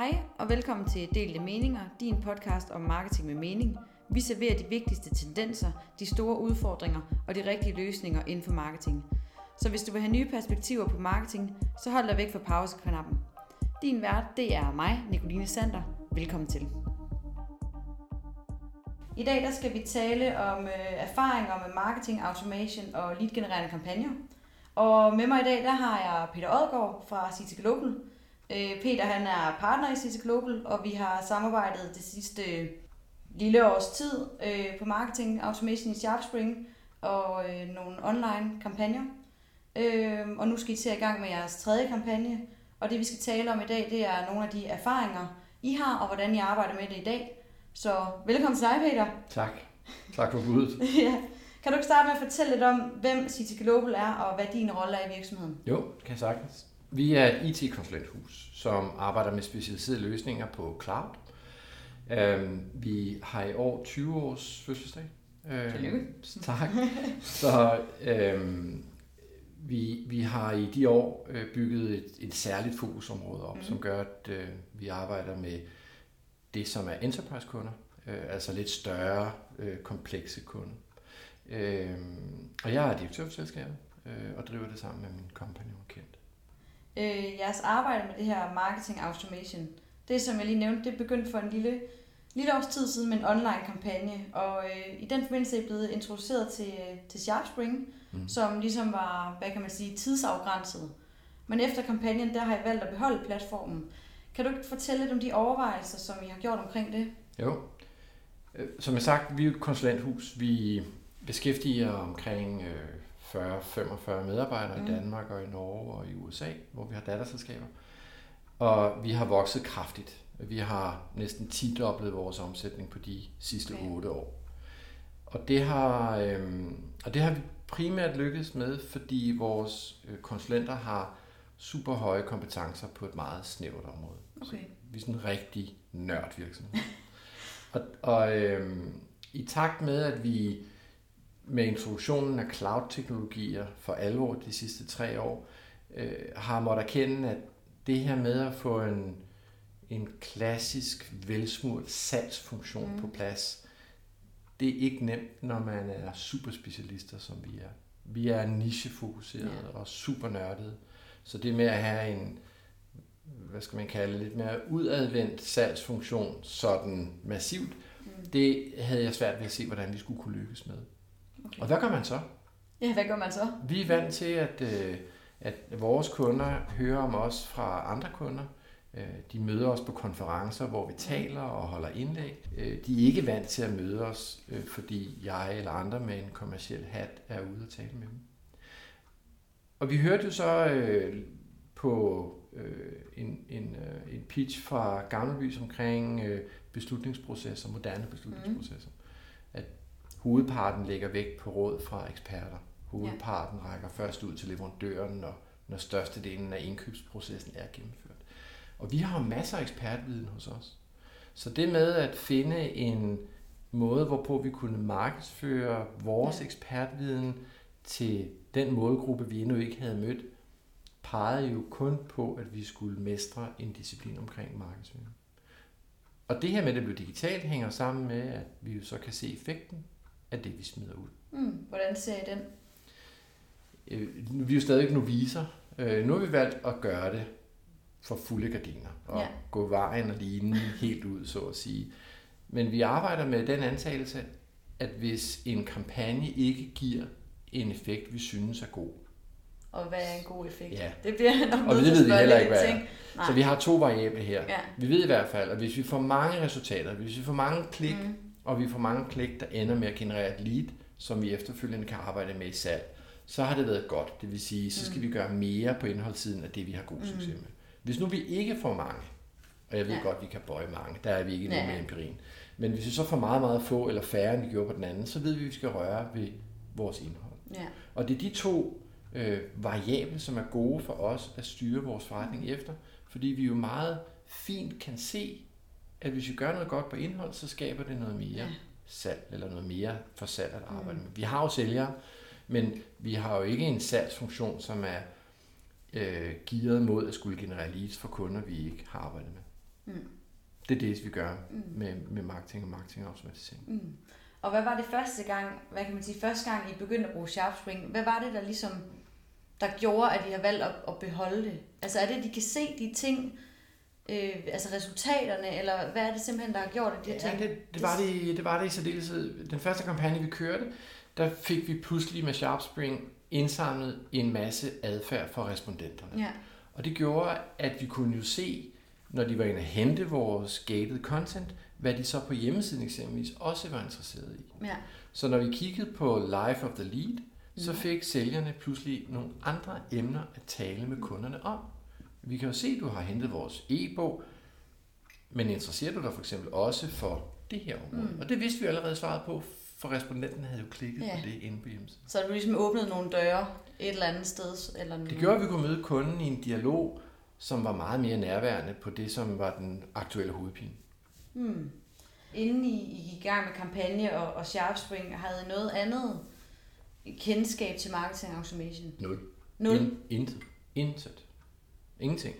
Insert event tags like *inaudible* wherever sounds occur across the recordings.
Hej og velkommen til Delte Meninger, din podcast om marketing med mening. Vi serverer de vigtigste tendenser, de store udfordringer og de rigtige løsninger inden for marketing. Så hvis du vil have nye perspektiver på marketing, så hold dig væk fra pauseknappen. Din vært, det er mig, Nicoline Sander. Velkommen til. I dag der skal vi tale om øh, erfaringer med marketing, automation og lead-genererende kampagner. Og med mig i dag, der har jeg Peter Odgaard fra City Global. Øh, Peter han er partner i CT Global, og vi har samarbejdet det sidste øh, lille års tid øh, på marketing, automation i SharpSpring og øh, nogle online kampagner. Øh, og nu skal I til i gang med jeres tredje kampagne, og det vi skal tale om i dag, det er nogle af de erfaringer, I har, og hvordan I arbejder med det i dag. Så velkommen til dig, Peter. Tak. Tak for budet. *laughs* ja. Kan du ikke starte med at fortælle lidt om, hvem CT Global er, og hvad din rolle er i virksomheden? Jo, det kan jeg sagtens. Vi er et IT-konsulenthus, som arbejder med specialiserede løsninger på cloud. Øhm, vi har i år 20 års fødselsdag. Tillykke. Tak. Så øhm, vi, vi har i de år øh, bygget et, et særligt fokusområde op, mm. som gør, at øh, vi arbejder med det, som er enterprise-kunder, øh, altså lidt større, øh, komplekse kunder. Øh, og jeg er direktør for selskabet øh, og driver det sammen med min company, Kent. Øh, jeres arbejde med det her marketing automation, det som jeg lige nævnte, det begyndte for en lille, lille års tid siden med en online kampagne, og øh, i den forbindelse er I blevet introduceret til, til SharpSpring, mm. som ligesom var, hvad kan man sige, tidsafgrænset. Men efter kampagnen, der har I valgt at beholde platformen. Kan du ikke fortælle lidt om de overvejelser, som I har gjort omkring det? Jo. Øh, som jeg sagt, vi er et konsulenthus. Vi beskæftiger omkring 40-45 medarbejdere mm. i Danmark og i Norge og i USA, hvor vi har datterselskaber. Og vi har vokset kraftigt. Vi har næsten 10 dobblet vores omsætning på de sidste okay. 8 år. Og det har, øhm, og det har vi primært lykkedes med, fordi vores øh, konsulenter har super høje kompetencer på et meget snævert område. Okay. Så vi er sådan en rigtig nørd virksomhed. *laughs* og og øhm, i takt med, at vi med introduktionen af cloud-teknologier for alvor de sidste tre år, øh, har måttet erkende, at det her med at få en, en klassisk velsmurt salgsfunktion mm. på plads, det er ikke nemt, når man er superspecialister, som vi er. Vi er nichefokuseret yeah. og super nørdede. Så det med at have en, hvad skal man kalde lidt mere udadvendt salgsfunktion, sådan massivt, mm. det havde jeg svært ved at se, hvordan vi skulle kunne lykkes med. Okay. Og hvad gør man så? Ja, hvad gør man så? Vi er vant til, at, øh, at vores kunder hører om os fra andre kunder. Øh, de møder os på konferencer, hvor vi taler og holder indlæg. Øh, de er ikke vant til at møde os, fordi jeg eller andre med en kommersiel hat er ude og tale med dem. Og vi hørte jo så på en, en, en pitch fra Gammelby omkring beslutningsprocesser, moderne beslutningsprocesser. Mm hovedparten lægger vægt på råd fra eksperter. Hovedparten ja. rækker først ud til leverandøren, når, når størstedelen af indkøbsprocessen er gennemført. Og vi har masser af ekspertviden hos os. Så det med at finde en måde, hvorpå vi kunne markedsføre vores ja. ekspertviden til den målgruppe, vi endnu ikke havde mødt, pegede jo kun på, at vi skulle mestre en disciplin omkring markedsføring. Og det her med, at det blev digitalt, hænger sammen med, at vi jo så kan se effekten af det, vi smider ud. Mm, hvordan ser I den? Øh, vi er jo stadig noviser. Øh, nu har vi valgt at gøre det for fulde gardiner og ja. gå vejen og ligne helt ud, så at sige. Men vi arbejder med den antagelse, at hvis en kampagne ikke giver en effekt, vi synes er god, og hvad er en god effekt? Ja. Det bliver nok og det ved vi heller ikke, hvad er. Så vi har to variable her. Ja. Vi ved i hvert fald, at hvis vi får mange resultater, hvis vi får mange klik, mm og vi får mange klik, der ender med at generere et lead, som vi efterfølgende kan arbejde med i salg, så har det været godt. Det vil sige, så skal mm. vi gøre mere på indholdssiden af det, vi har god succes mm. med. Hvis nu vi ikke får mange, og jeg ved ja. godt, at vi kan bøje mange, der er vi ikke ja. med empirien, men hvis vi så får meget, meget få eller færre, end vi gjorde på den anden, så ved vi, at vi skal røre ved vores indhold. Ja. Og det er de to øh, variable, som er gode for os at styre vores forretning mm. efter, fordi vi jo meget fint kan se, at hvis vi gør noget godt på indhold, så skaber det noget mere ja. salg, eller noget mere for salg at arbejde mm. med. Vi har jo sælgere, men vi har jo ikke en salgsfunktion, som er øh, gearet mod at skulle generere leads for kunder, vi ikke har arbejdet med. Mm. Det er det, vi gør Mm. med, med marketing og marketingautomatisering. Mm. Og hvad var det første gang, hvad kan man sige, første gang I begyndte at bruge SharpSpring? Hvad var det, der ligesom, der gjorde, at I har valgt at, at beholde det? Altså er det, at de kan se de ting, øh, altså resultaterne, eller hvad er det simpelthen, der har gjort, at de har Ja, tænkt, det, det, var det, det var det i særdeleshed. Den første kampagne, vi kørte, der fik vi pludselig med SharpSpring indsamlet en masse adfærd fra respondenterne. ja, Og det gjorde, at vi kunne jo se, når de var inde at hente vores gated content, hvad de så på hjemmesiden eksempelvis også var interesseret i. ja, Så når vi kiggede på Life of the Lead, så fik sælgerne pludselig nogle andre emner at tale med kunderne om. Vi kan jo se, at du har hentet vores e-bog, men interesserer du dig for eksempel også for det her område? Mm. Mm. Og det vidste vi allerede svaret på, for respondenten havde jo klikket Ja. på det inde på hjemmesiden. så du ligesom åbnet nogle døre et eller andet sted, eller Det gjorde, at vi kunne møde kunden i en dialog, som var meget mere nærværende på det, som var den aktuelle hovedpine. Hmm. Inden I, I gik i gang med kampagne og, og SharpSpring, havde I noget andet kendskab til marketing automation? Nul. Nul? In, intet. Intet. Ingenting.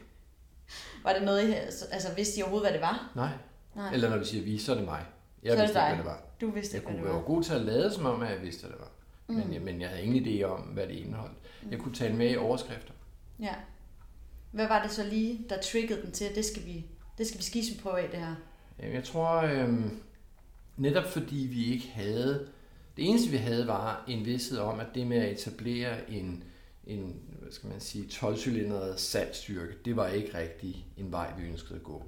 Var det noget, I, altså vidste I overhovedet, hvad det var? Nej. Nej. Eller når vi siger vi, så er det mig. Jeg Så vidste ikke, hvad det var. Du vidste Jeg ikke, hvad kunne det være var. god til at lade som om, at jeg vidste, hvad det var. Mm. Men, jeg, men jeg havde ingen idé om, hvad det indeholdt. Jeg kunne tale med i overskrifter. Ja. Hvad var det så lige, der triggede den til, at det skal vi, det skal vi skise på af, det her? Jamen, Jeg tror, øhm, netop fordi vi ikke havde... Det eneste, vi havde, var en vidsthed om, at det med at etablere en, en hvad skal man sige, 12-cylindret salgsstyrke, det var ikke rigtig en vej, vi ønskede at gå.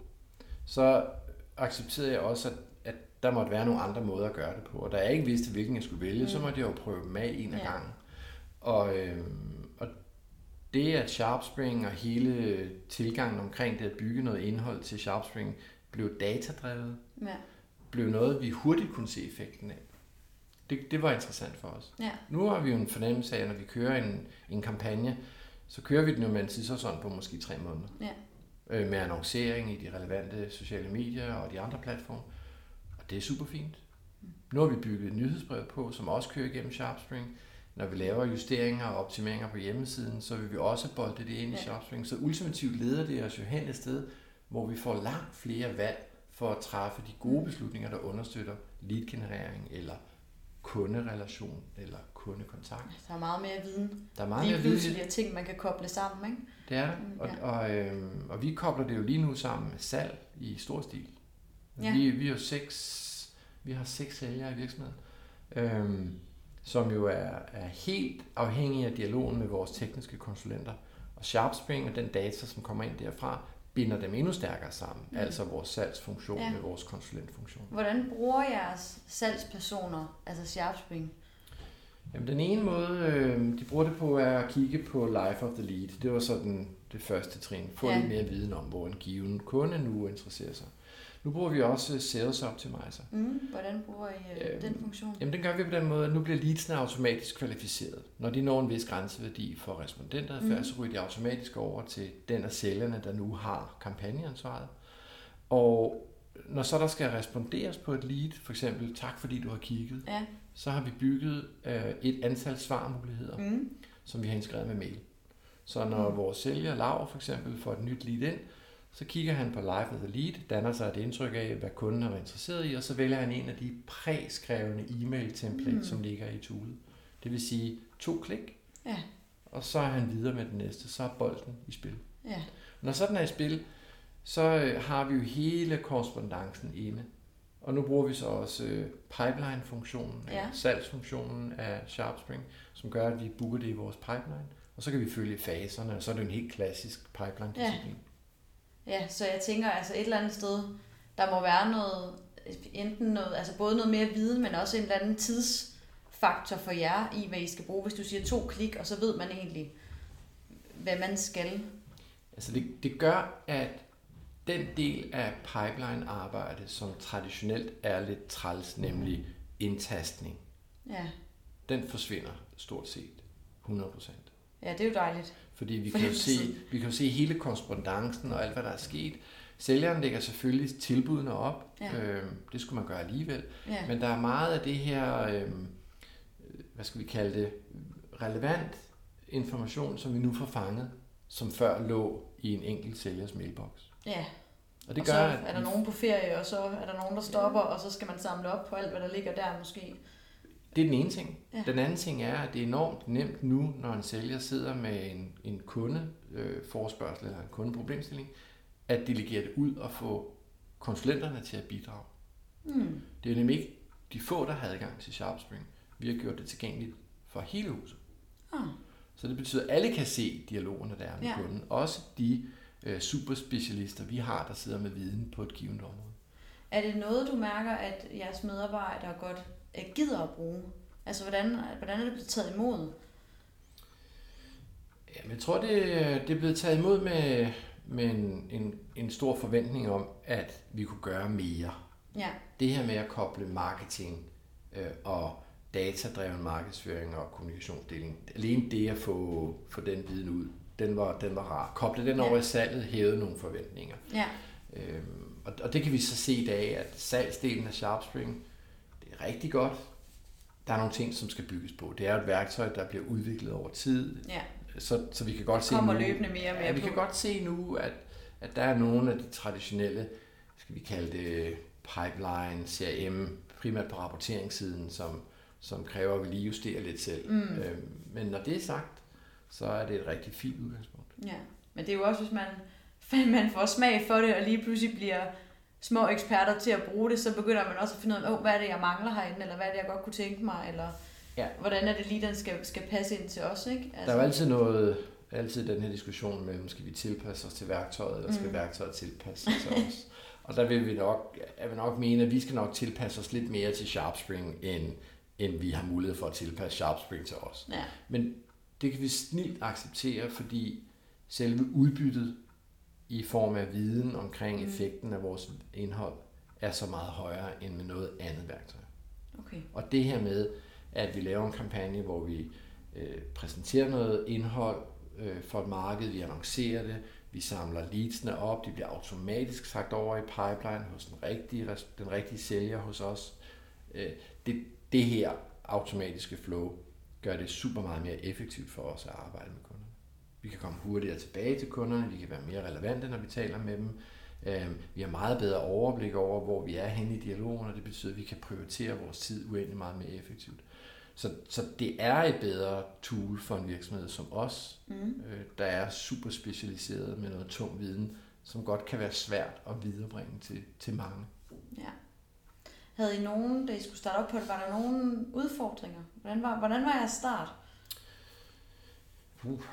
Så accepterede jeg også, at, at der måtte være nogle andre måder at gøre det på. Og da jeg ikke vidste, hvilken jeg skulle vælge, mm. så måtte jeg jo prøve dem af en af Ja. gangen. Og, øhm, og det, at SharpSpring og hele tilgangen omkring det at bygge noget indhold til SharpSpring blev datadrevet, Ja. blev noget, vi hurtigt kunne se effekten af. Det, det var interessant for os. Ja. Nu har vi jo en fornemmelse af, at når vi kører en, en kampagne, så kører vi den jo med en tidshorisont på måske tre måneder. Ja. Øh, med annoncering i de relevante sociale medier og de andre platforme. Og det er super fint. Nu har vi bygget et nyhedsbrev på, som også kører igennem SharpSpring. Når vi laver justeringer og optimeringer på hjemmesiden, så vil vi også bolde det ind i Ja. SharpSpring. Så ultimativt leder det os jo hen et sted, hvor vi får langt flere valg for at træffe de gode beslutninger, der understøtter lead-generering eller kunderelation eller kundekontakt. Der er meget mere viden. Der er meget Lige mere viden pludselig er ting, man kan koble sammen, ikke? det er det. Mm, Og, ja. og, øhm, og vi kobler det jo lige nu sammen med salg i stor stil. Ja. Vi, vi, er jo seks, vi har seks sælgere i virksomheden, øhm, som jo er, er helt afhængige af dialogen med vores tekniske konsulenter. Og SharpSpring og den data, som kommer ind derfra, binder dem endnu stærkere sammen. Mm. Altså vores salgsfunktion Ja. med vores konsulentfunktion. Hvordan bruger jeres salgspersoner, altså SharpSpring? Jamen, den ene måde, øh, de bruger det på, er at kigge på Life of the Lead. Det var sådan det første trin. Få Ja. ja. lidt mere viden om, hvor en given kunde nu interesserer sig. Nu bruger vi også Sales Optimizer. Mm, hvordan bruger I øh, Øhm, den funktion? Jamen, den gør vi på den måde, at nu bliver leadsene automatisk kvalificeret. Når de når en vis grænseværdi for respondenteradfærd, Mhm. mm. så ryger de automatisk over til den af sælgerne, der nu har kampagneansvaret. Og når så der skal responderes på et lead, for eksempel tak fordi du har kigget, Ja. så har vi bygget øh, et antal svarmuligheder, mm. Som vi har integreret med mail. Så når Mm. vores sælger Lav for eksempel får et nyt lead ind, så kigger han på Life of the Lead, danner sig et indtryk af, hvad kunden har været interesseret i, og så vælger han en af de præskrevne e-mail templates, Mm. som ligger i toolet. Det vil sige to klik, Ja. og så er han videre med den næste, så er bolden i spil. ja. Når sådan er i spil, så øh, har vi jo hele korrespondancen inde. Og nu bruger vi så også øh, pipeline-funktionen, Ja. salgsfunktionen af SharpSpring, som gør, at vi booker det i vores pipeline. Og så kan vi følge faserne, og så er det en helt klassisk pipeline-disciplin. Ja, så jeg tænker altså et eller andet sted, der må være noget, enten noget, altså både noget mere viden, men også en eller anden tidsfaktor for jer i, hvad I skal bruge. Hvis du siger to klik, og så ved man egentlig, hvad man skal. Altså det, det gør, at den del af pipeline-arbejde, som traditionelt er lidt træls, nemlig indtastning, Ja, den forsvinder stort set 100%. ja det er jo dejligt. Fordi vi kan, jo se, vi kan jo se hele korrespondancen og alt, hvad der er sket. Sælgeren lægger selvfølgelig tilbudene op. Ja. Øhm, det skulle man gøre alligevel. Ja, Men der er meget af det her, øhm, hvad skal vi kalde det, relevant information, som vi nu får fanget, som før lå i en enkelt sælgers mailbox. ja, Og det og gør, så er der nogen på ferie, og så er der nogen, der stopper, ja. og så skal man samle op på alt, hvad der ligger der måske. Det er den ene ting. Ja. Den anden ting er, at det er enormt nemt nu, når en sælger sidder med en, en kunde øh, eller en kundeproblemstilling, at delegere det ud og få konsulenterne til at bidrage. Mm. Det er nemlig ikke de få, der har adgang til SharpSpring. Vi har gjort det tilgængeligt for hele huset. Ah. Så det betyder, at alle kan se dialogerne, der er med ja. kunden. Også de øh, superspecialister, vi har, der sidder med viden på et givet område. Er det noget, du mærker, at jeres medarbejdere godt gider at bruge? Altså, hvordan, hvordan er det blevet taget imod? Jamen, jeg tror, det, det er blevet taget imod med, med en, en, en stor forventning om, at vi kunne gøre mere. Ja. Det her med at koble marketing øh, og datadreven markedsføring og kommunikationsdeling, alene det at få, få den viden ud, den var, den var rar. Koble den ja. over i salget hævede nogle forventninger. Ja. Øhm, og, og det kan vi så se i dag, at salgsdelen af SharpSpring, rigtig godt. Der er nogle ting, som skal bygges på. Det er et værktøj, der bliver udviklet over tid. Ja. Så, så vi kan godt se nu, løbende mere og mere ja, vi kan godt se nu, at, at der er nogle af de traditionelle, skal vi kalde det pipeline, CRM, primært på rapporteringssiden, som, som kræver, at vi lige justerer lidt selv. Mm. Øhm, men når det er sagt, så er det et rigtig fint udgangspunkt. Ja, men det er jo også, hvis man, *laughs* man får smag for det, og lige pludselig bliver små eksperter til at bruge det, så begynder man også at finde ud af, oh, hvad er det, jeg mangler herinde, eller hvad er det, jeg godt kunne tænke mig, eller ja. hvordan er det lige, den skal, skal passe ind til os. Ikke? Altså. Der er jo altid noget, altid den her diskussion mellem, skal vi tilpasse os til værktøjet, eller skal mm. værktøjet tilpasse sig til os? *laughs* Og der vil vi nok, jeg vil nok mene, at vi skal nok tilpasse os lidt mere til SharpSpring, end, end vi har mulighed for at tilpasse SharpSpring til os. Ja. Men det kan vi snilt acceptere, fordi selve udbyttet i form af viden omkring mm. effekten af vores indhold er så meget højere end med noget andet værktøj. Okay. Og det her med, at vi laver en kampagne, hvor vi øh, præsenterer noget indhold øh, for et marked, vi annoncerer det, vi samler leadsene op, de bliver automatisk sagt over i pipeline hos den rigtige, den rigtige sælger hos os. Øh, det, det her automatiske flow gør det super meget mere effektivt for os at arbejde med. Vi kan komme hurtigere tilbage til kunderne, vi kan være mere relevante, når vi taler med dem. Øh, vi har meget bedre overblik over, hvor vi er henne i dialogen, og det betyder, at vi kan prioritere vores tid uendelig meget mere effektivt. Så, så det er et bedre tool for en virksomhed som os, mm. øh, der er super specialiseret med noget tung viden, som godt kan være svært at viderebringe til, til mange. Ja. Havde I nogen, da I skulle starte op på det, var der nogen udfordringer? Hvordan var, hvordan var jeres start? Uh.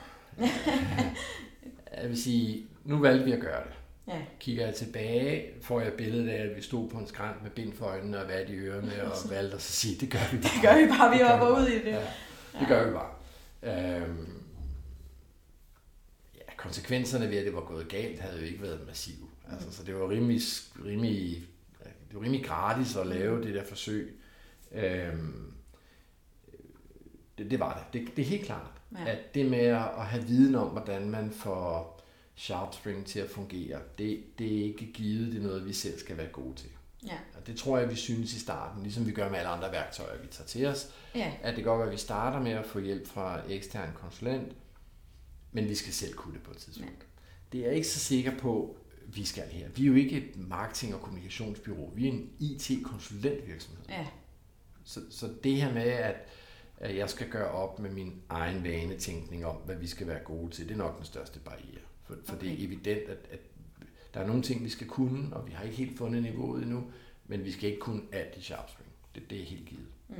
Jeg vil sige, nu valgte vi at gøre det. Ja. Kigger jeg tilbage, får jeg billedet af, at vi stod på en skrant med bind for øjnene og vat i ørerne og *laughs* valgte at sige, det gør vi bare. Det gør vi bare, vi hopper ud i det. Ja, det gør vi bare. Øhm, ja, konsekvenserne ved, at det var gået galt, havde jo ikke været massive. Altså, så det var rimelig, rimelig, det var rimelig gratis at lave mm. det der forsøg. Øhm, det, det var det. det. Det er helt klart, ja. at det med at have viden om, hvordan man får SharpSpring til at fungere, det, det er ikke givet, det er noget, vi selv skal være gode til. Ja. Og det tror jeg, vi synes i starten, ligesom vi gør med alle andre værktøjer, vi tager til os, ja. at det godt være, at vi starter med at få hjælp fra ekstern konsulent, men vi skal selv kunne det på et tidspunkt. Ja. Det er jeg ikke så sikker på, vi skal her. Vi er jo ikke et marketing- og kommunikationsbyrå. Vi er en IT-konsulentvirksomhed. Ja. Så, så det her med, at, at jeg skal gøre op med min egen vanetænkning om, hvad vi skal være gode til, det er nok den største barriere. For, for okay. det er evident, at, at der er nogle ting, vi skal kunne, og vi har ikke helt fundet niveauet endnu, men vi skal ikke kunne alt i SharpSpring. Det, det er helt givet. Mm.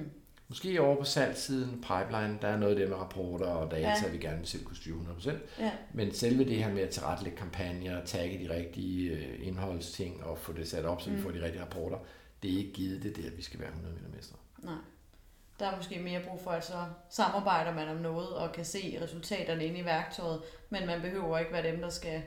Måske over på salgssiden, pipeline, der er noget af det med rapporter og data, ja. vi gerne selv kunne styre 100%. Ja. Men selve det her med at tilrettelægge kampagner, tagge de rigtige øh, indholdsting og få det sat op, så mm. vi får de rigtige rapporter, det er ikke givet det der, vi skal være 100 meter mestre. Nej. Der er måske mere brug for, at så samarbejder man om noget og kan se resultaterne inde i værktøjet, men man behøver ikke være dem, der skal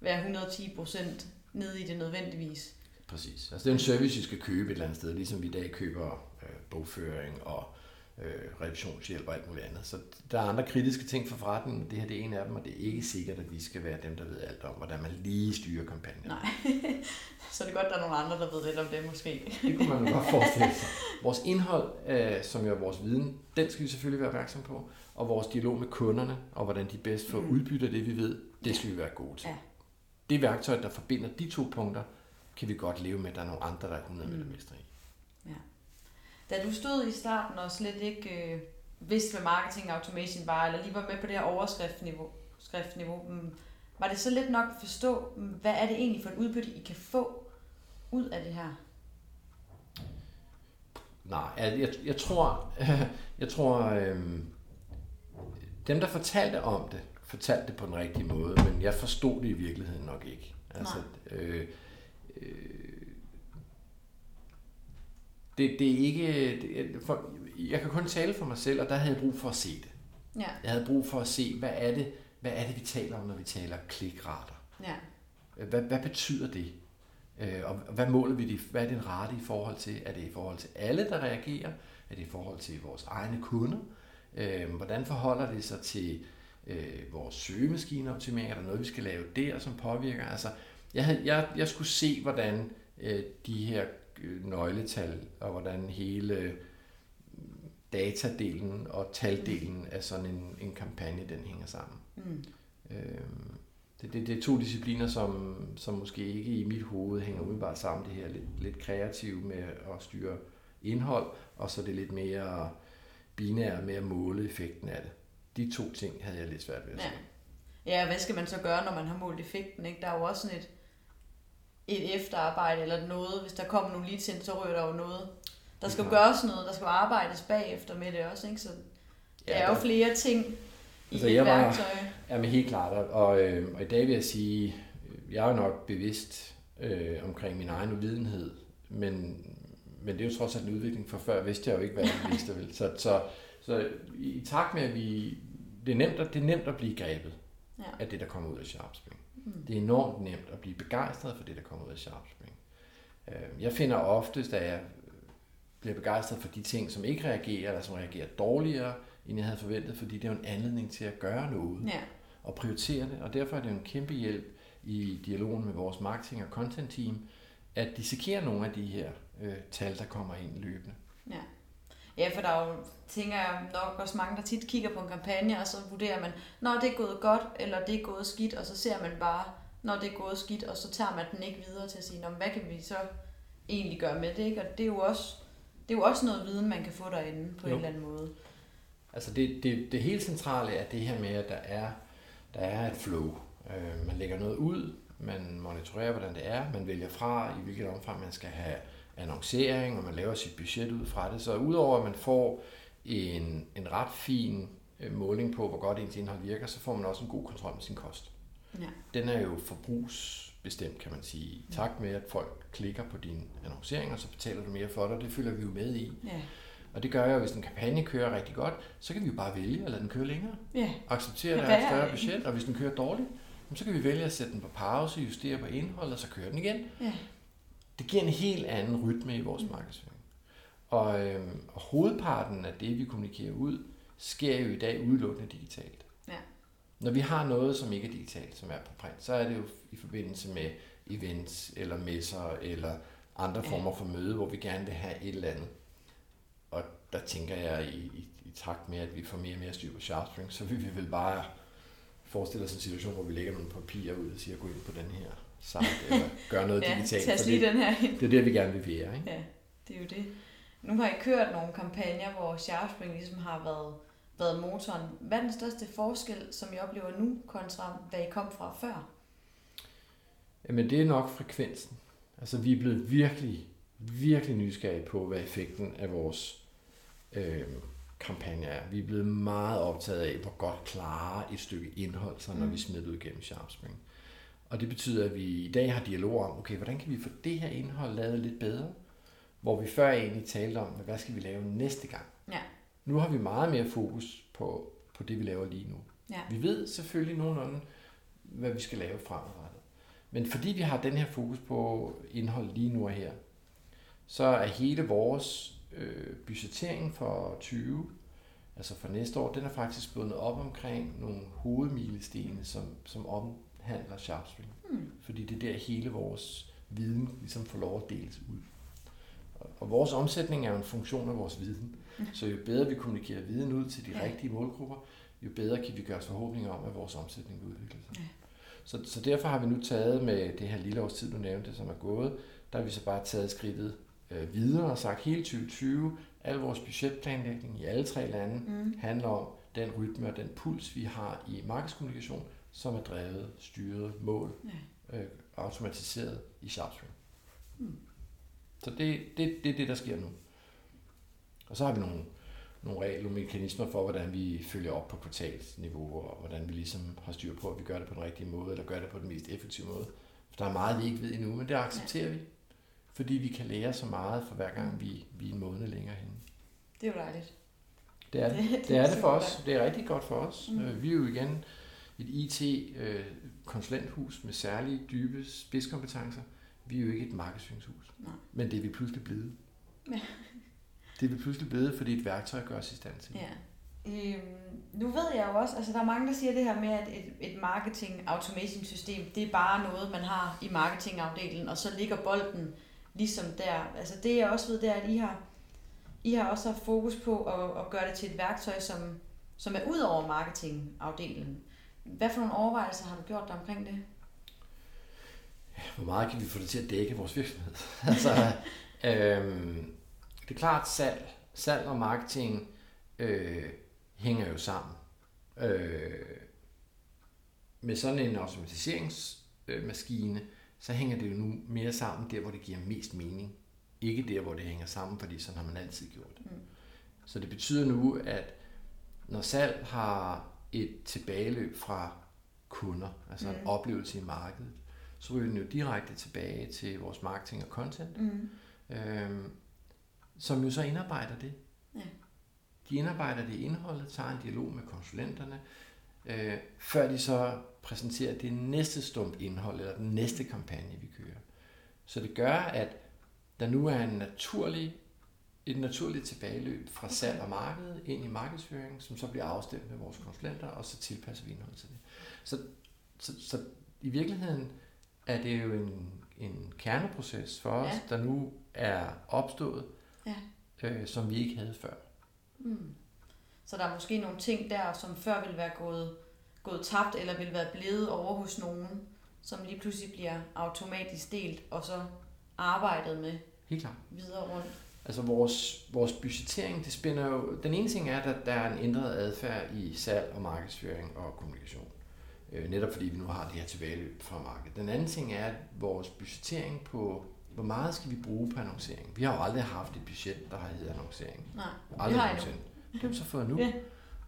være 110 procent nede i det nødvendigvis. Præcis. Altså det er en service, vi skal købe et eller andet sted, ligesom vi i dag køber øh, bogføring og øh, revisionshjælp og alt muligt andet. Så der er andre kritiske ting for forretningen. Det her det er en af dem, og det er ikke sikkert, at vi skal være dem, der ved alt om, hvordan man lige styrer kampagnen. Nej, *laughs* så det er godt, at der er nogle andre, der ved lidt om det måske. det kunne man jo godt forestille sig. Vores indhold, øh, som jo er vores viden, den skal vi selvfølgelig være opmærksom på. Og vores dialog med kunderne, og hvordan de bedst får mm. udbytte af det, vi ved, det skal vi være gode til. Ja. det værktøj, der forbinder de to punkter, kan vi godt leve med, at der er nogle andre, der er 100 meter mestre i. Da du stod i starten og slet ikke øh, vidste, hvad marketing automation var, eller lige var med på det her overskriftniveau, skriftniveau, mm, var det så let nok at forstå, mm, hvad er det egentlig for et udbytte, I kan få ud af det her? Nej, jeg, jeg, jeg tror, *laughs* jeg tror øhm, dem, der fortalte om det, fortalte det på den rigtige måde, men jeg forstod det i virkeligheden nok ikke. Altså, øh, øh, det, det er ikke... Det, for, jeg kan kun tale for mig selv, og der havde jeg brug for at se det. Ja. Jeg havde brug for at se, hvad er det, hvad er det vi taler om, når vi taler klikrater? Ja. Hvad, hvad betyder det? Øh, og hvad måler vi det? Hvad er den rate i forhold til? Er det i forhold til alle, der reagerer? Er det i forhold til vores egne kunder? Øh, hvordan forholder det sig til øh, vores søgemaskineoptimering? Er der noget, vi skal lave der, som påvirker? Altså, jeg, havde, jeg, jeg skulle se, hvordan de her nøgletal, og hvordan hele øh, datadelen og taldelen af sådan en, en kampagne, den hænger sammen. Mm. Øh, det, det, det er to discipliner, som, som måske ikke i mit hoved hænger umiddelbart sammen. Det her lidt, lidt kreative med at styre indhold, og så det lidt mere binære med at måle effekten af det. De to ting havde jeg lidt svært ved at Ja. se. Ja, hvad skal man så gøre, når man har målt effekten? Ikke? Der er jo også sådan et, et efterarbejde eller noget. Hvis der kommer nogle leads ind, så rører der jo noget. Der skal jo gøres noget, der skal jo arbejdes bagefter med det også. Ikke? Så der Ja, er jo flere ting i Altså, et jeg var- værktøj. Ja, men helt klart. Og, og, øh, og i dag vil jeg sige, jeg er jo nok bevidst øh, omkring min egen uvidenhed, men, men det er jo trods alt en udvikling, for før vidste jeg jo ikke, hvad jeg vidste. Vel? Så, så, så i, i takt med, at vi... Det er, nemt at, det er nemt at blive grebet Ja. af det, der kommer ud af Sharpspring. Mm. Det er enormt nemt at blive begejstret for det, der kommer ud af Sharpspring. Øh, Jeg finder oftest, at jeg bliver begejstret for de ting, som ikke reagerer, eller som reagerer dårligere, end jeg havde forventet, fordi det er jo en anledning til at gøre noget Ja. og prioritere det, og derfor er det jo en kæmpe hjælp i dialogen med vores marketing- og content-team, at dissekere nogle af de her øh, tal, der kommer ind løbende. Ja. Ja, for der er jo, tænker jeg nok også mange, der tit kigger på en kampagne, og så vurderer man, når det er gået godt, eller det er gået skidt, og så ser man bare, når det er gået skidt, og så tager man den ikke videre til at sige, "Nå, men hvad kan vi så egentlig gøre med det, ikke? Og det er jo også, det er jo også noget viden, man kan få derinde på Jo. en eller anden måde. Altså det, det, det helt centrale er det her med, at der er, der er et flow. Øh, man lægger noget ud, man monitorerer, hvordan det er, man vælger fra, i hvilket omfang man skal have annoncering, og man laver sit budget ud fra det. Så udover at man får en, en ret fin øh, måling på, hvor godt ens indhold virker, så får man også en god kontrol med sin kost. Ja. Den er jo forbrugsbestemt, kan man sige. I takt med, at folk klikker på dine annonceringer, så betaler du mere for det, og det følger vi jo med i. Ja. Og det gør jo, at hvis en kampagne kører rigtig godt, så kan vi jo bare vælge at lade den køre længere. Ja. Acceptere, at der er et større budget, og hvis den kører dårligt, så kan vi vælge at sætte den på pause, justere på indholdet, og så kører den igen. Ja. Det giver en helt anden rytme i vores markedsføring. Og, øhm, og hovedparten af det, vi kommunikerer ud, sker jo i dag udelukkende digitalt. Ja. Når vi har noget, som ikke er digitalt, som er på print, så er det jo i forbindelse med events eller messer eller andre former for møde, hvor vi gerne vil have et eller andet. Og der tænker jeg, i, i, i takt med, at vi får mere og mere styr på Sharpspring, så vil vi vel bare forestille os en situation, hvor vi lægger nogle papirer ud og siger, gå ind på den her site, eller gør noget *laughs* ja, digitalt. tag lige det, den her ind. det er det, vi gerne vil være. Ikke? Ja, det er jo det. Nu har I kørt nogle kampagner, hvor Sharpspring ligesom har været, været motoren. Hvad er den største forskel, som I oplever nu, kontra hvad I kom fra før? Jamen det er nok frekvensen. Altså vi er blevet virkelig, virkelig nysgerrige på, hvad effekten af vores øh, kampagne er. Vi er blevet meget optaget af, hvor godt klarer et stykke indhold sig, når Mm. vi smider ud gennem Sharpspring. Og det betyder, at vi i dag har dialog om, okay, hvordan kan vi få det her indhold lavet lidt bedre? Hvor vi før egentlig talte om, hvad skal vi lave næste gang? Ja. Nu har vi meget mere fokus på, på det, vi laver lige nu. Ja. Vi ved selvfølgelig nogenlunde, hvad vi skal lave fremadrettet. Men fordi vi har den her fokus på indhold lige nu og her, så er hele vores øh, budgettering for 20, altså for næste år, den er faktisk bundet op omkring nogle hovedmilestene, som, som omhandler Sharpstream. Hmm. Fordi det er der hele vores viden ligesom får lov at deles ud. Og- Og vores omsætning er jo en funktion af vores viden. Så jo bedre vi kommunikerer viden ud til de Ja. rigtige målgrupper, jo bedre kan vi gøre os forhåbninger om, at vores omsætning vil udvikle sig. Ja. Så, så derfor har vi nu taget med det her lille års tid, du nævnte, som er gået, der har vi så bare taget skridtet øh, videre og sagt, hele 2020, al vores budgetplanlægning i alle tre lande mm. handler om den rytme og den puls, vi har i markedskommunikation, som er drevet, styret, mål, ja. øh, automatiseret i Sharpstream. Mm. Så det er det, det, det, der sker nu. Og så har vi nogle, nogle regler og mekanismer for, hvordan vi følger op på kvartalsniveau, og hvordan vi ligesom har styr på, at vi gør det på den rigtige måde, eller gør det på den mest effektive måde. For der er meget, vi ikke ved endnu, men det accepterer ja. vi. Fordi vi kan lære så meget for hver gang, vi, vi er en måned længere henne. Det er jo dejligt. Det er det. Det, *laughs* det er det for os. Det er rigtig godt for os. Mm. Øh, vi er jo igen et IT-konsulenthus med særlige dybe spidskompetencer. Vi er jo ikke et markedsføringshus. Nej. Men det er vi pludselig blevet. Ja. *laughs* Det er vi pludselig blevet, fordi et værktøj gør os i stand til. Ja. Øhm, nu ved jeg jo også, altså der er mange, der siger det her med, at et, et marketing automation system, det er bare noget, man har i marketingafdelingen, og så ligger bolden ligesom der. Altså det jeg også ved, det er, at I har, I har også haft fokus på at, at gøre det til et værktøj, som, som er ud over marketingafdelingen. Hvad for nogle overvejelser har du gjort dig omkring det? Hvor meget kan vi få det til at dække vores virksomhed? *laughs* altså, øhm, det er klart, salg, salg og marketing øh, hænger jo sammen. Øh, med sådan en automatiseringsmaskine, så hænger det jo nu mere sammen der, hvor det giver mest mening. Ikke der, hvor det hænger sammen, fordi sådan har man altid gjort det. Mm. Så det betyder nu, at når salg har et tilbageløb fra kunder, altså mm. en oplevelse i markedet, så ryger den jo direkte tilbage til vores marketing og content, mm. øhm, som jo så indarbejder det. Ja. De indarbejder det i indholdet, tager en dialog med konsulenterne, øh, før de så præsenterer det næste stump indhold, eller den næste kampagne, vi kører. Så det gør, at der nu er en naturlig, et naturligt tilbageløb fra okay. salg og marked ind i markedsføring, som så bliver afstemt med vores konsulenter, og så tilpasser vi indholdet til det. Så, så, så i virkeligheden er det jo en, en kerneproces for os, ja. der nu er opstået, ja. øh, som vi ikke havde før. Mm. Så der er måske nogle ting der, som før ville være gået, gået tabt, eller ville være blevet over hos nogen, som lige pludselig bliver automatisk delt, og så arbejdet med Helt klart. videre rundt. Altså vores, vores budgettering, det spænder jo... Den ene ting er, at der er en ændret adfærd i salg og markedsføring og kommunikation. Øh, netop fordi vi nu har det her tilbageløb fra markedet. Den anden ting er, at vores budgettering på hvor meget skal vi bruge på annoncering? Vi har jo aldrig haft et budget, der har heddet annoncering. Nej, aldrig det har nogensinde. Det har vi så fået nu. Ja.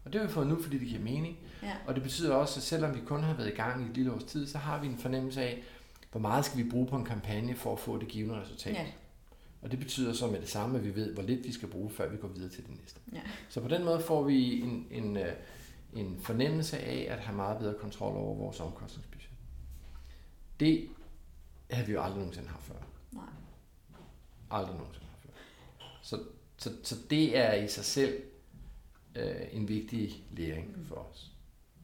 Og det har vi fået nu, fordi det giver mening. Ja. Og det betyder også, at selvom vi kun har været i gang i et lille års tid, så har vi en fornemmelse af, hvor meget skal vi bruge på en kampagne for at få det givende resultat. Ja. Og det betyder så med det samme, at vi ved, hvor lidt vi skal bruge, før vi går videre til det næste. Ja. Så på den måde får vi en, en, øh, en fornemmelse af at have meget bedre kontrol over vores omkostningsbudget. Det har vi jo aldrig nogensinde haft før. Nej. Aldrig nogensinde har før. Så, så, så det er i sig selv øh, en vigtig læring mm. for os.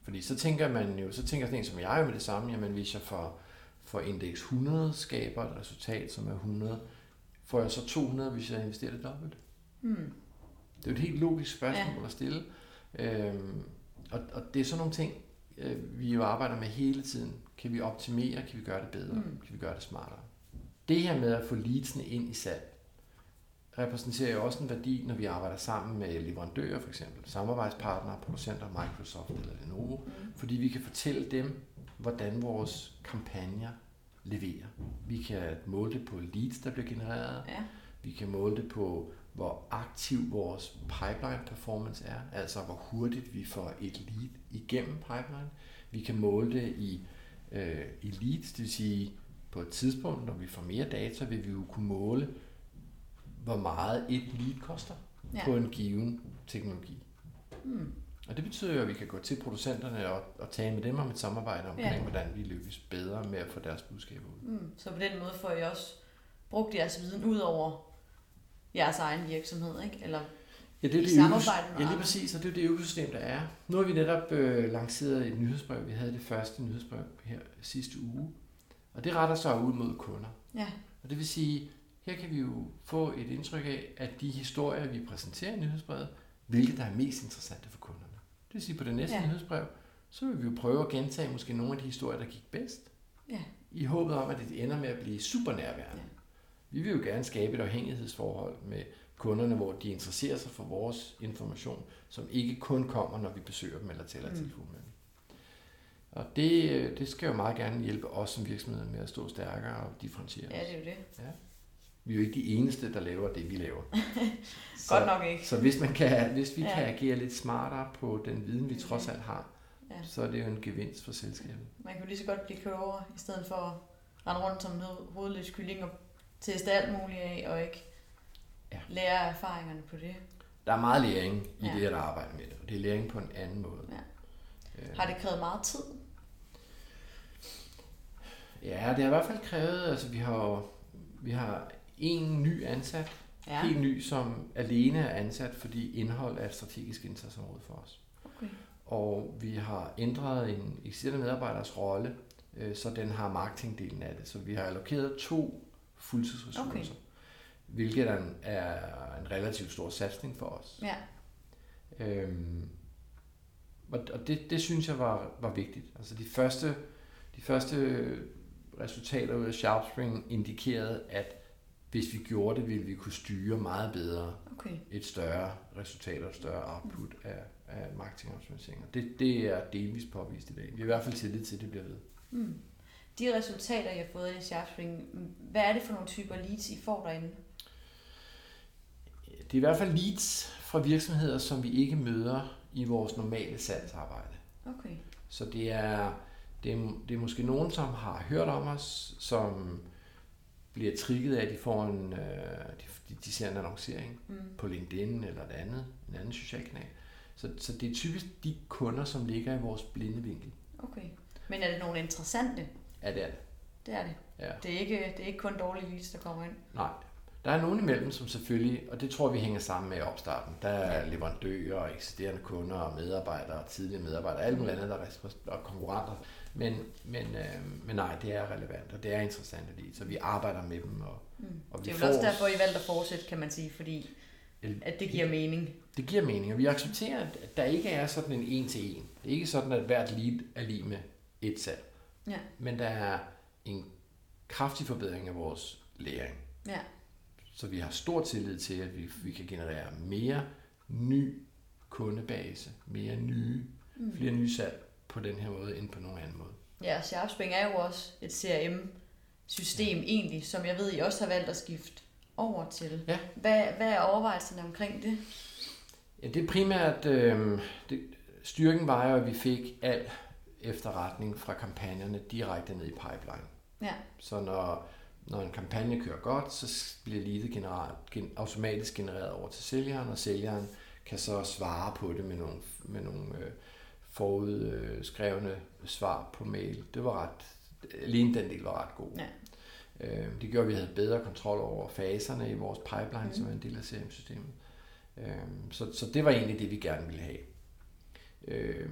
Fordi så tænker man jo, så tænker sådan en som jeg jo med det samme, jamen hvis jeg for, for indeks 100 skaber et resultat, som er 100, får jeg så 200, hvis jeg investerer det dobbelt? Mm. Det er jo et helt logisk spørgsmål ja. at stille. Øhm, og, og det er sådan nogle ting, øh, vi jo arbejder med hele tiden. Kan vi optimere? Kan vi gøre det bedre? Mm. Kan vi gøre det smartere? Det her med at få leadsene ind i salg, repræsenterer jo også en værdi, når vi arbejder sammen med leverandører, for eksempel samarbejdspartnere, producenter, Microsoft eller Lenovo, mm. fordi vi kan fortælle dem, hvordan vores kampagner leverer. Vi kan måle det på leads, der bliver genereret. Ja. Vi kan måle det på, hvor aktiv vores pipeline performance er, altså hvor hurtigt vi får et lead igennem pipeline. Vi kan måle det i, øh, i leads, det vil sige, på et tidspunkt, når vi får mere data, vil vi jo kunne måle, hvor meget et lead koster ja. på en given teknologi. Mm. Og det betyder jo, at vi kan gå til producenterne og, og tale med dem om et samarbejde omkring, ja. hvordan vi lykkes bedre med at få deres budskaber ud. Mm. Så på den måde får I også brugt jeres viden ud over jeres egen virksomhed, ikke? Eller Ja, det er det samarbejde med Ja, lige præcis, og det er det økosystem, der er. Nu har vi netop øh, lanceret et nyhedsbrev. Vi havde det første nyhedsbrev her sidste uge, og det retter sig ud mod kunder. Ja. Og det vil sige, her kan vi jo få et indtryk af, at de historier, vi præsenterer i nyhedsbrevet, hvilke der er mest interessante for kunderne. Det vil sige, på det næste ja. nyhedsbrev, så vil vi jo prøve at gentage måske nogle af de historier, der gik bedst. Ja. I håbet om, at det ender med at blive super nærværende. Ja. Vi vil jo gerne skabe et afhængighedsforhold med kunderne, hvor de interesserer sig for vores information, som ikke kun kommer, når vi besøger dem eller taler mm. dem. Og det, det skal jo meget gerne hjælpe os som virksomhed med at stå stærkere og differentiere Ja, det er jo det. Ja. Vi er jo ikke de eneste, der laver det, vi laver. *laughs* så, Godt nok ikke. Så hvis, man kan, hvis vi Ja. kan agere lidt smartere på den viden, vi trods alt har, Ja. så er det jo en gevinst for selskabet. Man kan jo lige så godt blive klogere, i stedet for at rende rundt som hovedløs kylling og teste alt muligt af, og ikke Ja. lære erfaringerne på det. Der er meget læring i Ja. det at arbejde med det, og det er læring på en anden måde. Ja. Øh, Har det krævet meget tid? Ja, det har i hvert fald krævet, altså vi har vi har en ny ansat, Ja. helt ny, som alene er ansat, fordi indhold er et strategisk indsatsområde for os. Okay. Og vi har ændret en eksisterende medarbejders rolle, øh, så den har marketingdelen af det. Så vi har allokeret to fuldtidsressourcer, Okay. hvilket er en, er en relativt stor satsning for os. Ja. Øhm, og og det, det synes jeg var, var vigtigt. Altså de første, de første resultater ud af SharpSpring indikerede, at hvis vi gjorde det, ville vi kunne styre meget bedre Okay. et større resultat og et større output af, af marketingoptimaliseringer. Det, det er delvist påvist i dag. Vi har i hvert fald tillid til, at det bliver ved. Mm. De resultater, jeg har fået i Sharpspring, hvad er det for nogle typer leads, I får derinde? Det er i hvert fald leads fra virksomheder, som vi ikke møder i vores normale salgsarbejde. Okay. Så det er, det er, det er måske nogen, som har hørt om os, som bliver trigget af, at de får en, øh, de, de ser en annoncering Mm. på LinkedIn eller et andet, en anden social kanal. Så, så det er typisk de kunder, som ligger i vores blinde vinkel. Okay. Men er det nogle interessante? Ja, det er det. Det er det. Ja. Det er ikke, det er ikke kun dårlige leads, der kommer ind. Nej. Der er nogen imellem, som selvfølgelig, og det tror vi hænger sammen med opstarten. Der er leverandører eksisterende kunder og medarbejdere tidligere medarbejdere, alt muligt andet, der er og konkurrenter. Men, men, øh, men nej, det er relevant, og det er interessant lige, så vi arbejder med dem. Og, Mm. og vi Det er vel også derfor, I valgte at fortsætte, kan man sige, fordi at det giver mening. Det giver mening, og vi accepterer, at der ikke er sådan en en til en. Det er ikke sådan, at hvert lead er lige med et salg. Ja. Men der er en kraftig forbedring af vores læring. Ja. Så vi har stor tillid til, at vi, vi kan generere mere ny kundebase, mere nye, Mm. flere nye salg på den her måde, end på nogen anden måde. Ja, Sharpspring er jo også et CRM-system egentlig, som jeg ved, I også har valgt at skifte over til. Ja. Hvad, hvad er overvejelserne omkring det? Ja, det er primært, øh, det, styrken var jo, at vi fik al efterretning fra kampagnerne direkte ned i pipeline. Ja. Så når, når en kampagne kører godt, så bliver leadet generelt, gen, automatisk genereret over til sælgeren, og sælgeren kan så svare på det med nogle, med nogle øh, forudskrevne svar på mail. Det var ret, alene den del var ret god. Ja. Øh, det gjorde, at vi havde bedre kontrol over faserne i vores pipeline, Mm. som er en del af CRM-systemet. Øh, så, så det var egentlig det, vi gerne ville have. Øh,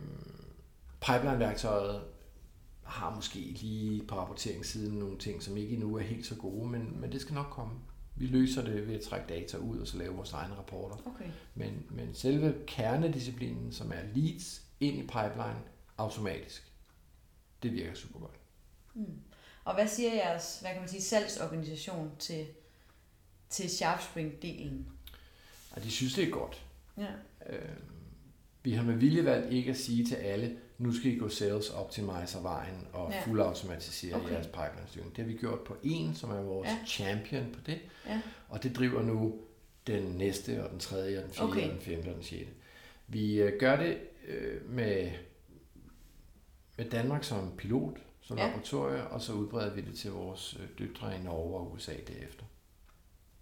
pipeline-værktøjet måske lige på rapporteringssiden nogle ting, som ikke endnu er helt så gode, men, men det skal nok komme. Vi løser det ved at trække data ud og så lave vores egne rapporter. Okay. Men, men selve kernedisciplinen, som er leads ind i pipeline automatisk, det virker super godt. Mm. Og hvad siger jeres, hvad kan man sige, salgsorganisation til, til Sharpspring-delen? Og de synes, det er godt. Ja. Øh, vi har med vilje valgt ikke at sige til alle, nu skal I gå sales optimizer vejen og Ja. fuldautomatisere Okay. jeres pipeline styring. Det har vi gjort på en, som er vores Ja. champion på det. Ja. Og det driver nu den næste, og den tredje, og den fjerde, Okay. og den femte, og den sjette. Vi øh, gør det øh, med, med Danmark som pilot, som Ja. laboratorie, og så udbreder vi det til vores øh, døtre i Norge og USA derefter.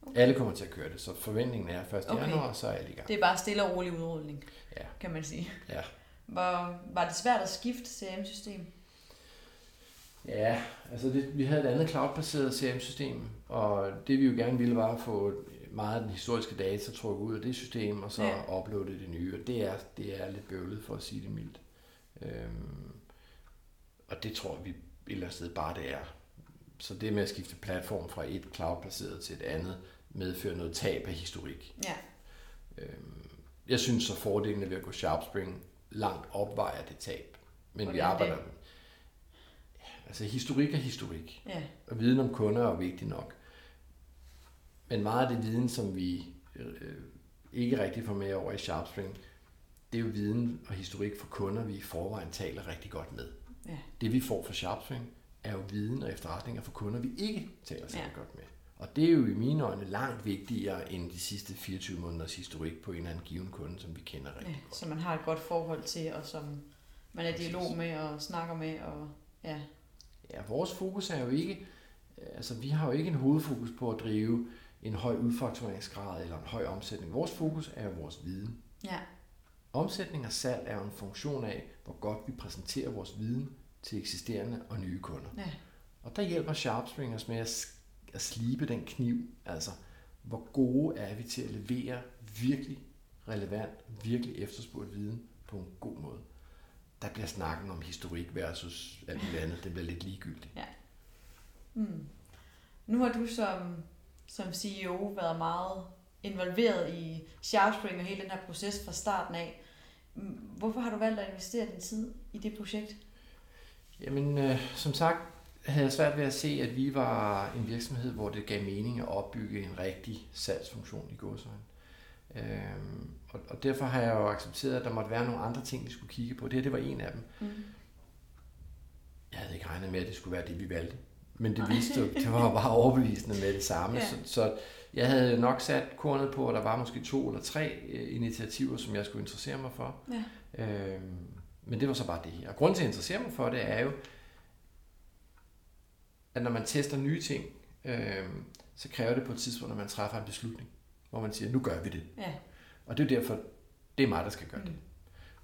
Okay. Alle kommer til at køre det, så forventningen er 1. Okay. Januar, så er alle i gang. Det er bare stille og rolig udrulning, Ja. kan man sige. Ja. Var, var det svært at skifte CRM-system? Ja, altså det, vi havde et andet cloud-baseret CRM-system, og det vi jo gerne ville var at få meget af den historiske data trukket ud af det system, og så ja. uploade det nye, og det er, det er lidt bøvlet for at sige det mildt. Øhm, og det tror vi et eller andet sted bare det er. Så det med at skifte platform fra et cloud-baseret til et andet, medfører noget tab af historik. Ja. Øhm, jeg synes så fordelene ved at gå SharpSpring langt opvejer det tab. Men vi Hvordan arbejder... det? Altså historik er historik. Ja, Og viden om kunder er vigtig nok. Men meget af det viden, som vi øh, ikke rigtig får med over i SharpSpring, det er jo viden og historik for kunder, vi i forvejen taler rigtig godt med. ja, Det vi får fra SharpSpring er jo viden og efterretninger for kunder, vi ikke taler særlig Ja. godt med. Og det er jo i mine øjne langt vigtigere end de sidste 24 måneders historik på en eller anden given kunde, som vi kender rigtig ja, godt. som man har et godt forhold til, og som man er i dialog med og snakker med, og ja, Ja, vores fokus er jo ikke, altså vi har jo ikke en hovedfokus på at drive en høj udfaktureringsgrad eller en høj omsætning. Vores fokus er jo vores viden. ja, Omsætning og salg er jo en funktion af, hvor godt vi præsenterer vores viden til eksisterende og nye kunder. ja, Og der hjælper SharpSpring os med at, at slibe den kniv, altså hvor gode er vi til at levere virkelig relevant, virkelig efterspurgt viden på en god måde. Der bliver snakken om historik versus alt muligt andet, det bliver lidt ligegyldigt. Mm. Nu har du som, som CEO været meget involveret i SharpSpring og hele den her proces fra starten af. Hvorfor har du valgt at investere din tid i det projekt? Jamen, øh, som sagt havde jeg svært ved at se, at vi var en virksomhed, hvor det gav mening at opbygge en rigtig salgsfunktion i gåsøjne. Øhm, og, og derfor har jeg jo accepteret, at der måtte være nogle andre ting, vi skulle kigge på. Det her, det var en af dem. Mm. Jeg havde ikke regnet med, at det skulle være det, vi valgte. Men det viste jo, det var bare overbevisende med det samme. Ja. Så, så jeg havde nok sat kornet på, at der var måske to eller tre øh, initiativer, som jeg skulle interessere mig for. Ja. Øhm, men det var så bare det her. Og grunden til at interessere mig for det er jo, at når man tester nye ting, øhm, så kræver det på et tidspunkt, at man træffer en beslutning, hvor man siger, nu gør vi det. Ja. Og det er derfor, det er mig, der skal gøre det. Mm.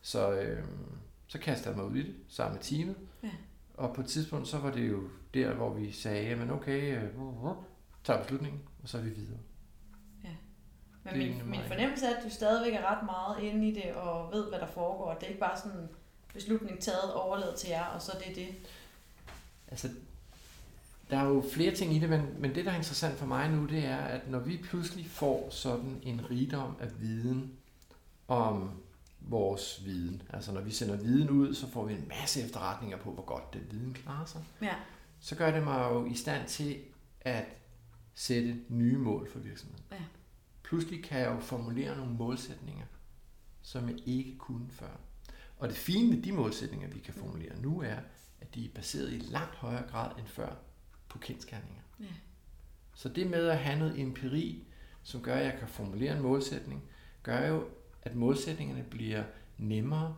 Så, øhm, så kastede jeg mig ud i det sammen med teamet. Ja. Og på et tidspunkt, så var det jo der, hvor vi sagde, jamen okay, øh, tager beslutningen, og så er vi videre. Men Det er min, min meget- fornemmelse er, at du stadigvæk er ret meget inde i det og ved, hvad der foregår. Det er ikke bare sådan beslutning taget, overladet til jer, og så er det det. Altså, der er jo flere ting i det, men, men det, der er interessant for mig nu, det er, at når vi pludselig får sådan en rigdom af viden om vores viden, altså når vi sender viden ud, så får vi en masse efterretninger på, hvor godt den viden klarer sig, Ja. så gør det mig jo i stand til at sætte nye mål for virksomheden. Ja. Pludselig kan jeg jo formulere nogle målsætninger, som jeg ikke kunne før. Og det fine ved de målsætninger, vi kan formulere nu, er, at de er baseret i langt højere grad end før på kendskærninger. Ja. Så det med at have noget empiri, som gør, at jeg kan formulere en målsætning, gør jo, at målsætningerne bliver nemmere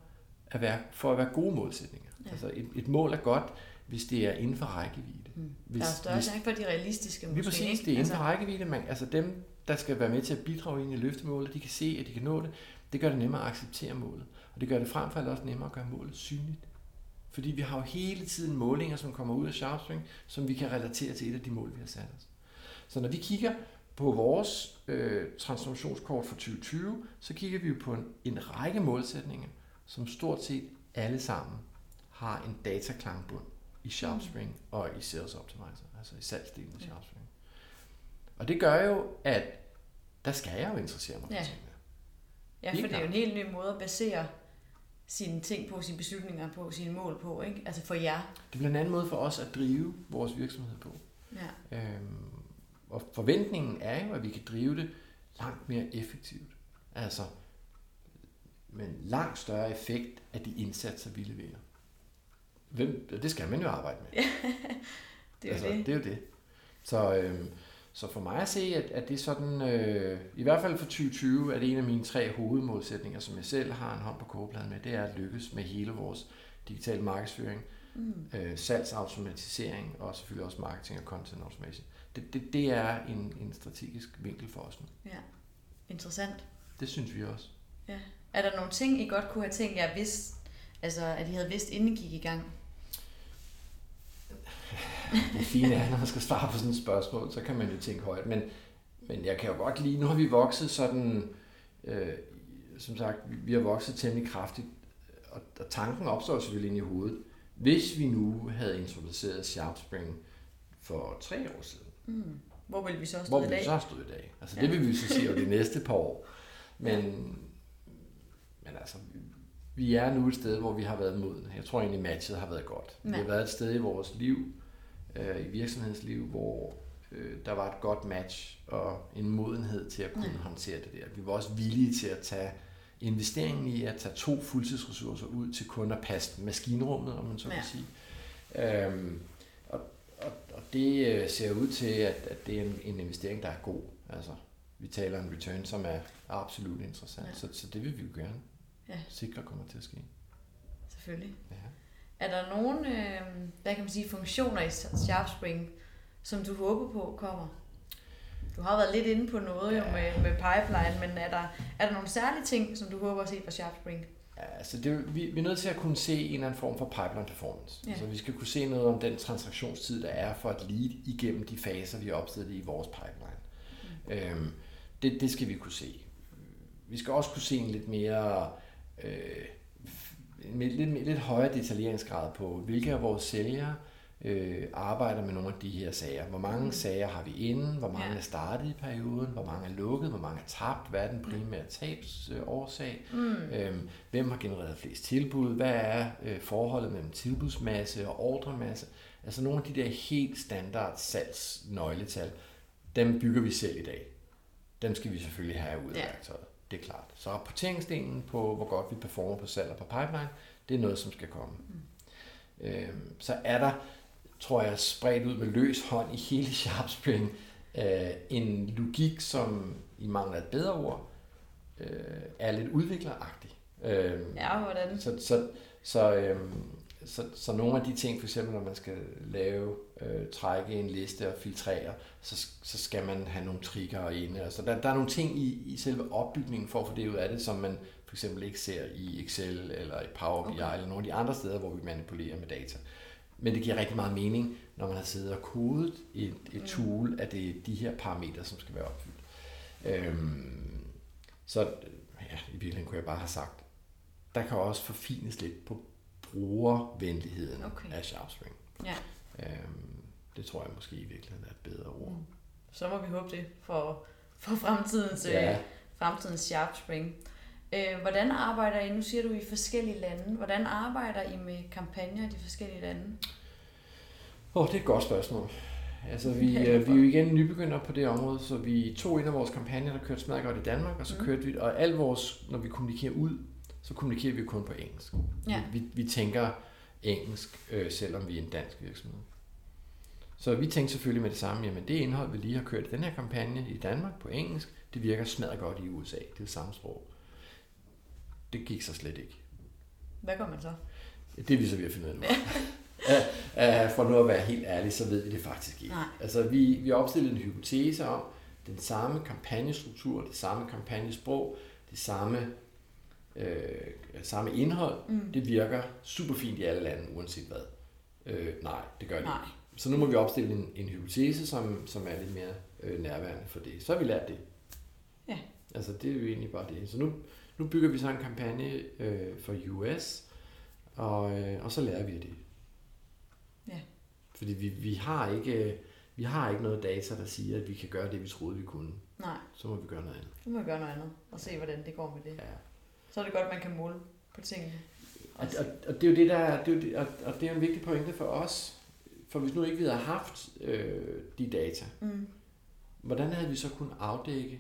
at være, for at være gode målsætninger. Ja. Altså et, et mål er godt, hvis det er inden for rækkevidde. Mm. Hvis, der er større chance for de realistiske Lige måske, præcis, ikke? det er inden for Altså, rækkevidde. Man, altså dem, der skal være med til at bidrage ind i løftemålet, de kan se, at de kan nå det. Det gør det nemmere at acceptere målet. Og det gør det frem for alt også nemmere at gøre målet synligt. Fordi vi har jo hele tiden målinger, som kommer ud af SharpSpring, som vi kan relatere til et af de mål, vi har sat os. Så når vi kigger på vores øh, transformationskort for 2020, så kigger vi jo på en, en række målsætninger, som stort set alle sammen har en dataklangbund i SharpSpring og i Sales Optimizer, altså i salgsdelen af Ja. SharpSpring. Og det gør jo, at der skal jeg jo interessere mig for Ja. tingene. ja, for det er jo en helt ny måde at basere sine ting på, sine beslutninger på, sine mål på, ikke? Altså for jer. Det bliver en anden måde for os at drive vores virksomhed på. Ja. Øhm, og forventningen er jo, at vi kan drive det langt mere effektivt. Altså med en langt større effekt af de indsatser, vi leverer. Hvem, det skal man jo arbejde med. *laughs* Det er altså, det. det er jo det. Så, øhm, så for mig at se, at, at det er sådan, øh, i hvert fald for 2020, er det en af mine tre hovedmålsætninger, som jeg selv har en hånd på kogepladen med, det er at lykkes med hele vores digitale markedsføring, Mm. øh, salgsautomatisering og selvfølgelig også marketing og content automation. Det, det, det er en, en strategisk vinkel for os nu. Ja. Interessant. Det synes vi også. Er der nogle ting, I godt kunne have tænkt jer, hvis, altså, at I havde vidst, inden I gik i gang? Det fine er, når man skal svare på sådan et spørgsmål, så kan man jo tænke højt. Men, men jeg kan jo godt lide, nu har vi vokset sådan, øh, som sagt, vi, vi har vokset temmelig kraftigt, og, og tanken opstår selvfølgelig ind i hovedet. Hvis vi nu havde introduceret SharpSpring for tre år siden, Mm. Hvor vil vi så hvor stå i vil vi dag? så have stået i dag? Altså Ja. det vil vi så se over de næste par år. Men, men altså, vi er nu et sted, hvor vi har været modne. Jeg tror egentlig, matchet har været godt. Ja. Vi har været et sted i vores liv, øh, i virksomhedens liv, hvor øh, der var et godt match og en modenhed til at kunne ja. håndtere det der. Vi var også villige til at tage investeringen i at tage to fuldtidsressourcer ud til kun at passe maskinrummet, om man så kan ja. sige. Øhm, og, og, og det øh, ser ud til, at, at det er en, en investering, der er god. Altså, vi taler en return, som er absolut interessant, ja. så, så det vil vi jo gerne ja. sikre kommer til at ske. Selvfølgelig. Ja. Er der nogle, øh, hvad kan man sige, funktioner i SharpSpring, som du håber på kommer? Du har været lidt inde på noget ja. jo med, med pipeline, men er der, er der nogle særlige ting, som du håber at se fra SharpSpring? Ja, altså det, vi, vi er nødt til at kunne se en eller anden form for pipeline performance. Ja. Altså vi skal kunne se noget om den transaktionstid, der er for et lead igennem de faser, vi har opstillet i vores pipeline. Mm. Øhm, det, det skal vi kunne se. Vi skal også kunne se en lidt mere øh, med lidt, lidt højere detaljeringsgrad på, hvilke af vores sælgere øh, arbejder med nogle af de her sager. Hvor mange mm. sager har vi inden? Hvor mange ja. er startet i perioden? Hvor mange er lukket? Hvor mange er tabt? Hvad er den primære tabsårsag? Mm. Øhm, hvem har genereret flest tilbud? Hvad er øh, forholdet mellem tilbudsmasse og ordremasse? Altså nogle af de der helt standard salgsnøgletal, dem bygger vi selv i dag. Dem skal vi selvfølgelig have ud af ja. værktøjet. Det er klart. Så rapporteringsdelen på, hvor godt vi performer på salg og på pipeline, det er noget, som skal komme. Mm. Øhm, så er der tror jeg, spredt ud med løs hånd i hele *laughs* SharpSpring. Øh, en logik, som i mangler et bedre ord, øh, er lidt udvikleragtig. Øh, ja, hvordan? Så, så, så, øh, så, så nogle af de ting, for eksempel når man skal lave, øh, trække en liste og filtrere, så, så skal man have nogle trigger inde. Altså der, der er nogle ting i, i selve opbygningen for at få det ud af det, som man for eksempel ikke ser i Excel eller i Power BI okay. eller nogle af de andre steder, hvor vi manipulerer med data. Men det giver rigtig meget mening, når man har siddet og kodet et, et mm. tool, at det er de her parametre, som skal være opfyldt. Øhm, så ja, i virkeligheden kunne jeg bare have sagt, der kan også forfines lidt på brugervenligheden okay. af SharpSpring. Ja. Øhm, det tror jeg måske i virkeligheden er et bedre ord. Mm. Så må vi håbe det for, for fremtidens, ja. øh, fremtidens SharpSpring. Øh, hvordan arbejder I, nu siger du i forskellige lande, hvordan arbejder I med kampagner i de forskellige lande? Åh, oh, det er et godt spørgsmål. Altså, vi, *laughs* øh, vi er jo igen nybegyndere på det område, så vi tog en af vores kampagner, der kørte smadret godt i Danmark, og så mm. kørte vi, og al vores, når vi kommunikerer ud, så kommunikerer vi kun på engelsk. Ja. Vi, vi, vi tænker engelsk, øh, selvom vi er en dansk virksomhed. Så vi tænkte selvfølgelig med det samme, jamen det indhold, vi lige har kørt i den her kampagne i Danmark på engelsk, det virker smadret godt i USA. Det er det samme sprog det gik så slet ikke. Hvad gør man så? Det er vi så ved at finde ud af. *laughs* For nu at være helt ærlig, så ved vi det faktisk ikke. Nej. Altså, vi, vi har opstillet en hypotese om, den samme kampagnestruktur, det samme kampagnesprog, det samme, øh, samme indhold, mm. det virker super fint i alle lande, uanset hvad. Øh, nej, det gør det nej. ikke. Så nu må vi opstille en, en hypotese, som, som er lidt mere øh, nærværende for det. Så har vi lært det. Ja. Altså, det er jo egentlig bare det. Så nu, nu bygger vi så en kampagne øh, for US, og, øh, og så lærer vi det. Ja. Fordi vi, vi, har ikke, vi har ikke noget data, der siger, at vi kan gøre det, vi troede, vi kunne. Nej. Så må vi gøre noget andet. Så må vi gøre noget andet, og se, hvordan det går med det. Ja. Så er det godt, at man kan måle på tingene. Og, og, og det er jo det, der, det er jo det, og, og det er en vigtig pointe for os. For hvis nu ikke vi havde haft øh, de data, mm. hvordan havde vi så kunnet afdække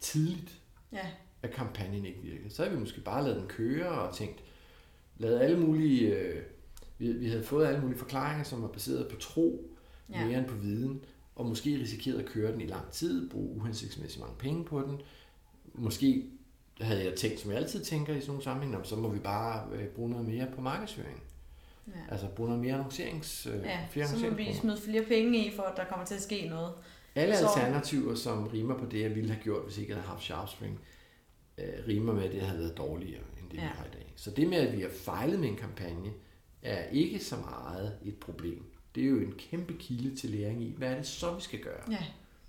tidligt, ja at kampagnen ikke virkede. Så havde vi måske bare lavet den køre og tænkt, lavet alle mulige, øh, vi, vi havde fået alle mulige forklaringer, som var baseret på tro, ja. mere end på viden, og måske risikeret at køre den i lang tid, bruge uhensigtsmæssigt mange penge på den. Måske havde jeg tænkt, som jeg altid tænker i sådan nogle sammenhænge, så må vi bare øh, bruge noget mere på markedsføring. Ja. Altså bruge noget mere annoncerings... Øh, ja, flere så må vi smide flere penge i, for at der kommer til at ske noget. Alle så... alternativer, som rimer på det, jeg ville have gjort, hvis ikke jeg havde haft SharpSpring, øh, rimer med, at det har været dårligere, end det ja. vi har i dag. Så det med, at vi har fejlet med en kampagne, er ikke så meget et problem. Det er jo en kæmpe kilde til læring i, hvad er det så, vi skal gøre? Ja.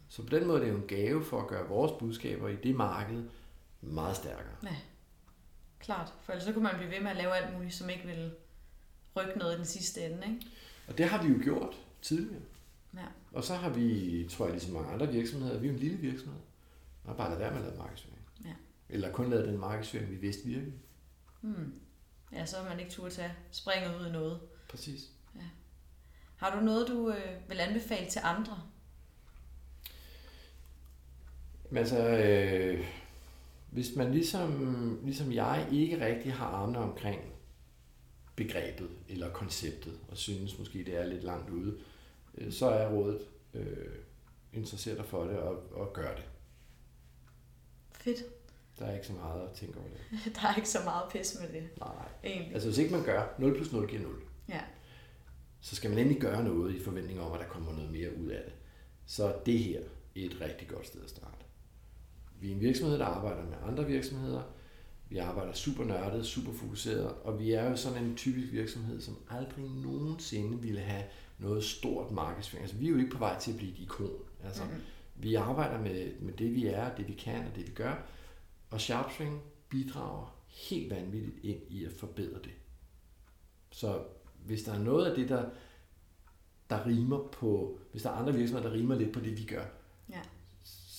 Så på den måde er det jo en gave for at gøre vores budskaber i det marked meget stærkere. Ja, klart. For ellers så kunne man blive ved med at lave alt muligt, som ikke vil rykke noget i den sidste ende, ikke? Og det har vi jo gjort tidligere. Ja. Og så har vi, tror jeg, ligesom mange andre virksomheder, vi er en lille virksomhed, og bare lade være med at lave markedsføring. Eller kun lavet den markedsføring, vi vidste virkede. Hmm. Ja, så vil man ikke turde tage springet ud i noget. Præcis. Har du noget, du øh, vil anbefale til andre? Men altså, øh, hvis man ligesom, ligesom jeg ikke rigtig har armene omkring begrebet eller konceptet, og synes måske, det er lidt langt ude, øh, så er rådet øh, interesseret dig for det og, og gør det. Fedt. Der er ikke så meget at tænke over det. *laughs* Der er ikke så meget pis med det, Nej. egentlig. Altså hvis ikke man gør 0 plus 0 giver 0, Ja. så skal man endelig gøre noget i forventning om, at der kommer noget mere ud af det. Så er det her et rigtig godt sted at starte. Vi er en virksomhed, der arbejder med andre virksomheder. Vi arbejder super nørdet, super fokuseret, og vi er jo sådan en typisk virksomhed, som aldrig nogensinde ville have noget stort markedsføring. Altså, vi er jo ikke på vej til at blive et ikon. Altså, Mhm. vi arbejder med, med det, vi er, det vi kan og det, vi gør. Og SharpSwing bidrager helt vanvittigt ind i at forbedre det. Så hvis der er noget af det, der, der rimer på, hvis der er andre virksomheder, der rimer lidt på det, vi gør.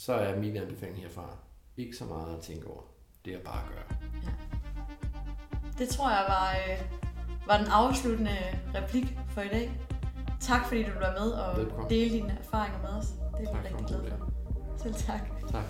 Så er min anbefaling herfra ikke så meget at tænke over. Det er bare at gøre. Det tror jeg var, øh, var den afsluttende replik for i dag. Tak fordi du var med og Velbekomme. delte dine erfaringer med os. Det er vi rigtig glade for. Selv tak. Tak.